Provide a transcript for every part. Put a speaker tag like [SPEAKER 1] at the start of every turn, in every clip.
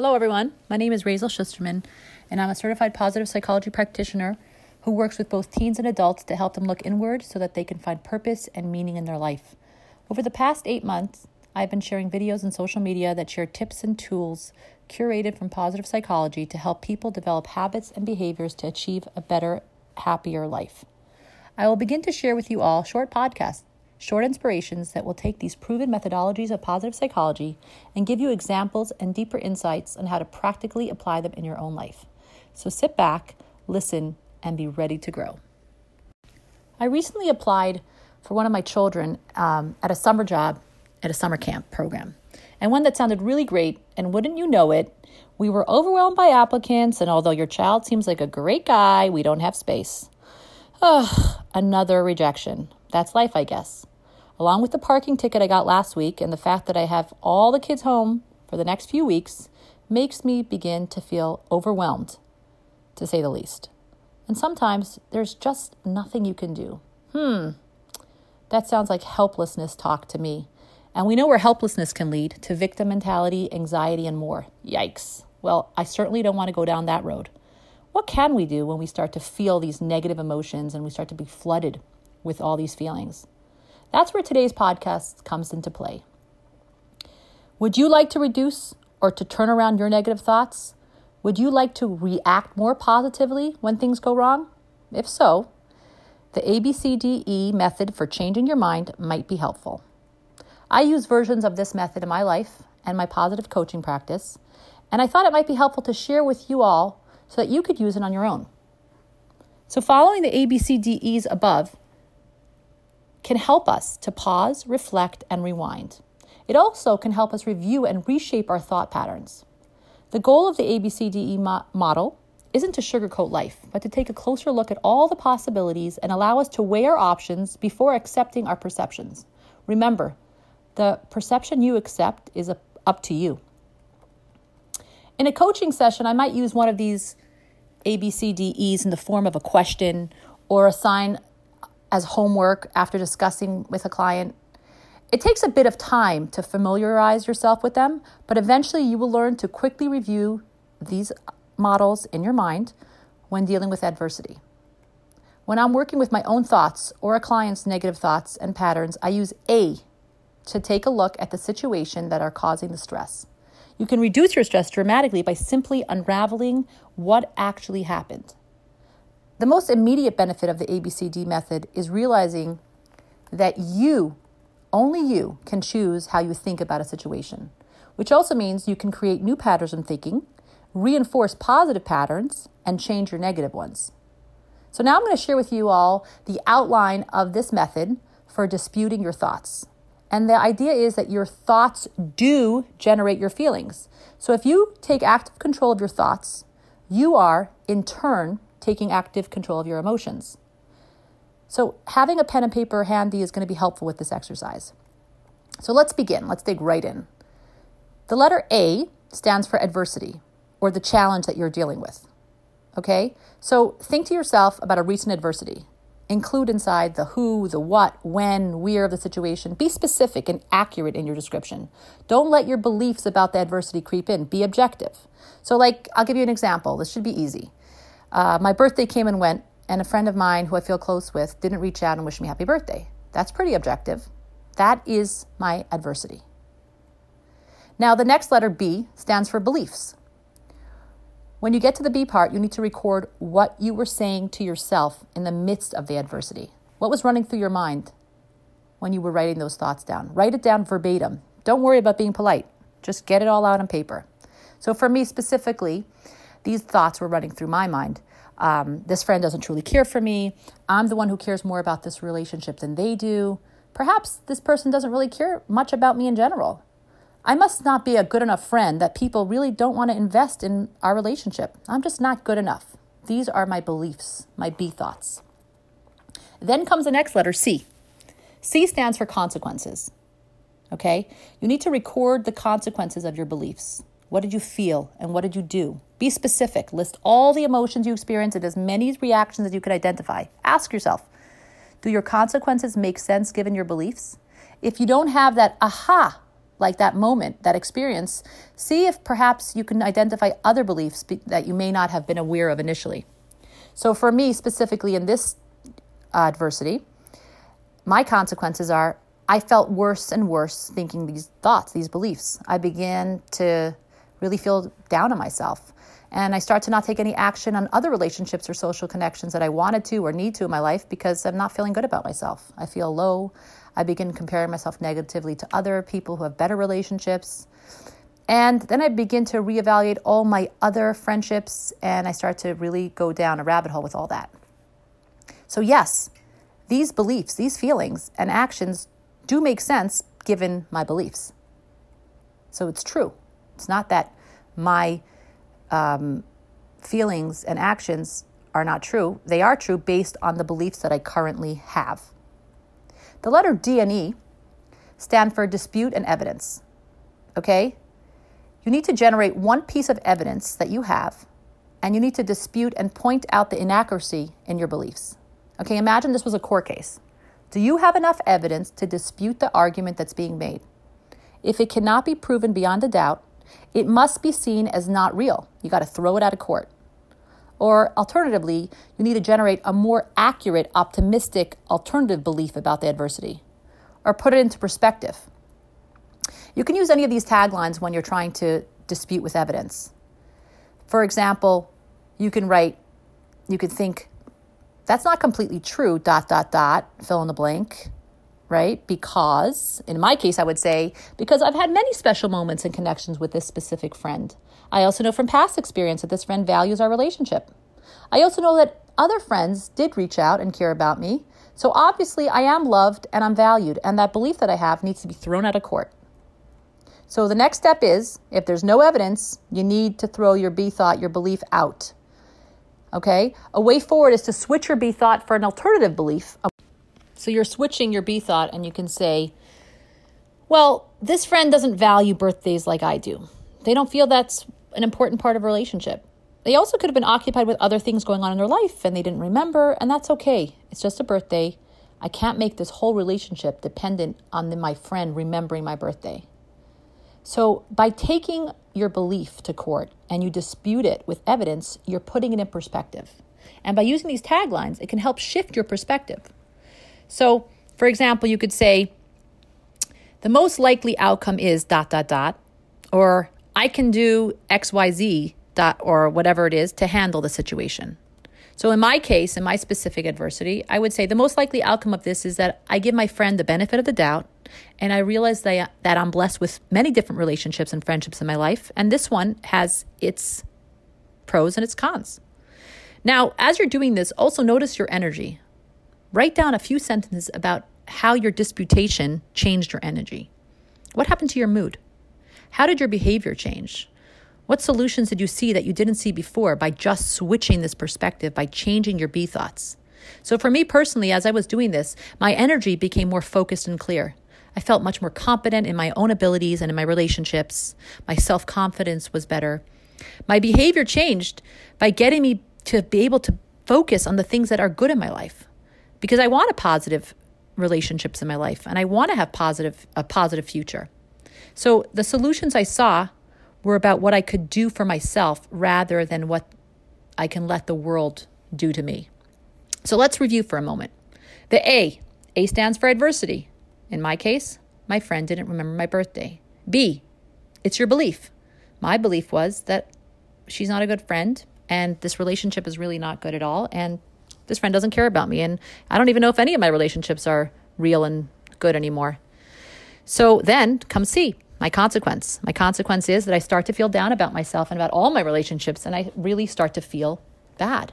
[SPEAKER 1] Hello, everyone. My name is Razel Schusterman, and I'm a certified positive psychology practitioner who works with both teens and adults to help them look inward so that they can find purpose and meaning in their life. Over the past eight months, I've been sharing videos on social media that share tips and tools curated from positive psychology to help people develop habits and behaviors to achieve a better, happier life. I will begin to share with you all short podcasts short inspirations that will take these proven methodologies of positive psychology and give you examples and deeper insights on how to practically apply them in your own life. So sit back, listen, and be ready to grow. I recently applied for one of my children um, at a summer job at a summer camp program, and one that sounded really great. And wouldn't you know it, we were overwhelmed by applicants, and although your child seems like a great guy, we don't have space. Ugh, another rejection. That's life, I guess along with the parking ticket I got last week and the fact that I have all the kids home for the next few weeks, makes me begin to feel overwhelmed, to say the least. And sometimes there's just nothing you can do. Hmm, that sounds like helplessness talk to me. And we know where helplessness can lead to victim mentality, anxiety, and more. Yikes. Well, I certainly don't want to go down that road. What can we do when we start to feel these negative emotions and we start to be flooded with all these feelings? That's where today's podcast comes into play. Would you like to reduce or to turn around your negative thoughts? Would you like to react more positively when things go wrong? If so, the ABCDE method for changing your mind might be helpful. I use versions of this method in my life and my positive coaching practice, and I thought it might be helpful to share with you all so that you could use it on your own. So, following the ABCDEs above, can help us to pause, reflect, and rewind. It also can help us review and reshape our thought patterns. The goal of the ABCDE mo- model isn't to sugarcoat life, but to take a closer look at all the possibilities and allow us to weigh our options before accepting our perceptions. Remember, the perception you accept is up to you. In a coaching session, I might use one of these ABCDEs in the form of a question or assign as homework after discussing with a client. It takes a bit of time to familiarize yourself with them, but eventually you will learn to quickly review these models in your mind when dealing with adversity. When I'm working with my own thoughts or a client's negative thoughts and patterns, I use A to take a look at the situation that are causing the stress. You can reduce your stress dramatically by simply unraveling what actually happened. The most immediate benefit of the ABCD method is realizing that you, only you, can choose how you think about a situation, which also means you can create new patterns of thinking, reinforce positive patterns, and change your negative ones. So, now I'm going to share with you all the outline of this method for disputing your thoughts. And the idea is that your thoughts do generate your feelings. So, if you take active control of your thoughts, you are, in turn, taking active control of your emotions. So, having a pen and paper handy is going to be helpful with this exercise. So, let's begin. Let's dig right in. The letter A stands for adversity or the challenge that you're dealing with. Okay? So, think to yourself about a recent adversity. Include inside the who, the what, when, where of the situation. Be specific and accurate in your description. Don't let your beliefs about the adversity creep in. Be objective. So, like, I'll give you an example. This should be easy. Uh, my birthday came and went, and a friend of mine who I feel close with didn't reach out and wish me happy birthday. That's pretty objective. That is my adversity. Now, the next letter B stands for beliefs. When you get to the B part, you need to record what you were saying to yourself in the midst of the adversity. What was running through your mind when you were writing those thoughts down? Write it down verbatim. Don't worry about being polite, just get it all out on paper. So, for me specifically, these thoughts were running through my mind. Um, this friend doesn't truly care for me. I'm the one who cares more about this relationship than they do. Perhaps this person doesn't really care much about me in general. I must not be a good enough friend that people really don't want to invest in our relationship. I'm just not good enough. These are my beliefs, my B thoughts. Then comes the next letter, C. C stands for consequences. Okay? You need to record the consequences of your beliefs. What did you feel and what did you do? Be specific. List all the emotions you experienced and as many reactions as you could identify. Ask yourself Do your consequences make sense given your beliefs? If you don't have that aha like that moment, that experience, see if perhaps you can identify other beliefs be- that you may not have been aware of initially. So, for me specifically in this adversity, my consequences are I felt worse and worse thinking these thoughts, these beliefs. I began to really feel down on myself. And I start to not take any action on other relationships or social connections that I wanted to or need to in my life because I'm not feeling good about myself. I feel low. I begin comparing myself negatively to other people who have better relationships. And then I begin to reevaluate all my other friendships and I start to really go down a rabbit hole with all that. So, yes, these beliefs, these feelings, and actions do make sense given my beliefs. So, it's true. It's not that my um, feelings and actions are not true. They are true based on the beliefs that I currently have. The letter D and E stand for dispute and evidence. Okay? You need to generate one piece of evidence that you have, and you need to dispute and point out the inaccuracy in your beliefs. Okay, imagine this was a court case. Do you have enough evidence to dispute the argument that's being made? If it cannot be proven beyond a doubt, it must be seen as not real. You got to throw it out of court. Or alternatively, you need to generate a more accurate, optimistic, alternative belief about the adversity. Or put it into perspective. You can use any of these taglines when you're trying to dispute with evidence. For example, you can write, you could think, that's not completely true, dot, dot, dot, fill in the blank right? Because, in my case, I would say, because I've had many special moments and connections with this specific friend. I also know from past experience that this friend values our relationship. I also know that other friends did reach out and care about me. So obviously, I am loved and I'm valued, and that belief that I have needs to be thrown out of court. So the next step is if there's no evidence, you need to throw your B thought, your belief out. Okay? A way forward is to switch your B thought for an alternative belief, so you're switching your B thought and you can say, well, this friend doesn't value birthdays like I do. They don't feel that's an important part of a relationship. They also could have been occupied with other things going on in their life and they didn't remember, and that's okay. It's just a birthday. I can't make this whole relationship dependent on the, my friend remembering my birthday. So, by taking your belief to court and you dispute it with evidence, you're putting it in perspective. And by using these taglines, it can help shift your perspective. So, for example, you could say, the most likely outcome is dot, dot, dot, or I can do XYZ dot, or whatever it is to handle the situation. So, in my case, in my specific adversity, I would say the most likely outcome of this is that I give my friend the benefit of the doubt and I realize that, that I'm blessed with many different relationships and friendships in my life. And this one has its pros and its cons. Now, as you're doing this, also notice your energy. Write down a few sentences about how your disputation changed your energy. What happened to your mood? How did your behavior change? What solutions did you see that you didn't see before by just switching this perspective, by changing your B thoughts? So, for me personally, as I was doing this, my energy became more focused and clear. I felt much more confident in my own abilities and in my relationships. My self confidence was better. My behavior changed by getting me to be able to focus on the things that are good in my life because I want a positive relationships in my life and I want to have positive a positive future. So the solutions I saw were about what I could do for myself rather than what I can let the world do to me. So let's review for a moment. The A, A stands for adversity. In my case, my friend didn't remember my birthday. B, it's your belief. My belief was that she's not a good friend and this relationship is really not good at all and this friend doesn't care about me. And I don't even know if any of my relationships are real and good anymore. So then come C my consequence. My consequence is that I start to feel down about myself and about all my relationships, and I really start to feel bad.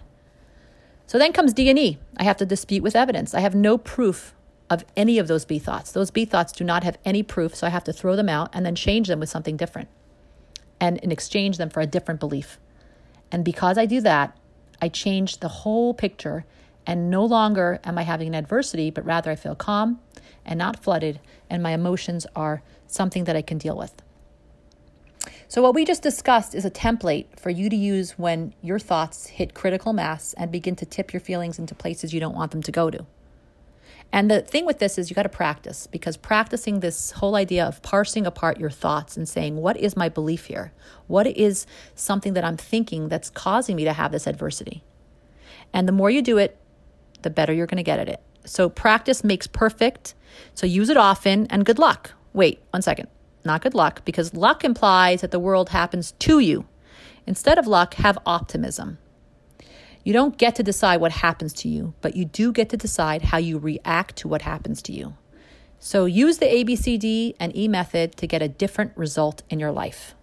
[SPEAKER 1] So then comes D and E. I have to dispute with evidence. I have no proof of any of those B thoughts. Those B thoughts do not have any proof, so I have to throw them out and then change them with something different and in exchange them for a different belief. And because I do that, I change the whole picture, and no longer am I having an adversity, but rather I feel calm and not flooded, and my emotions are something that I can deal with. So, what we just discussed is a template for you to use when your thoughts hit critical mass and begin to tip your feelings into places you don't want them to go to. And the thing with this is you got to practice because practicing this whole idea of parsing apart your thoughts and saying, what is my belief here? What is something that I'm thinking that's causing me to have this adversity? And the more you do it, the better you're going to get at it. So practice makes perfect. So use it often and good luck. Wait, one second. Not good luck because luck implies that the world happens to you. Instead of luck, have optimism. You don't get to decide what happens to you, but you do get to decide how you react to what happens to you. So use the ABCD and E method to get a different result in your life.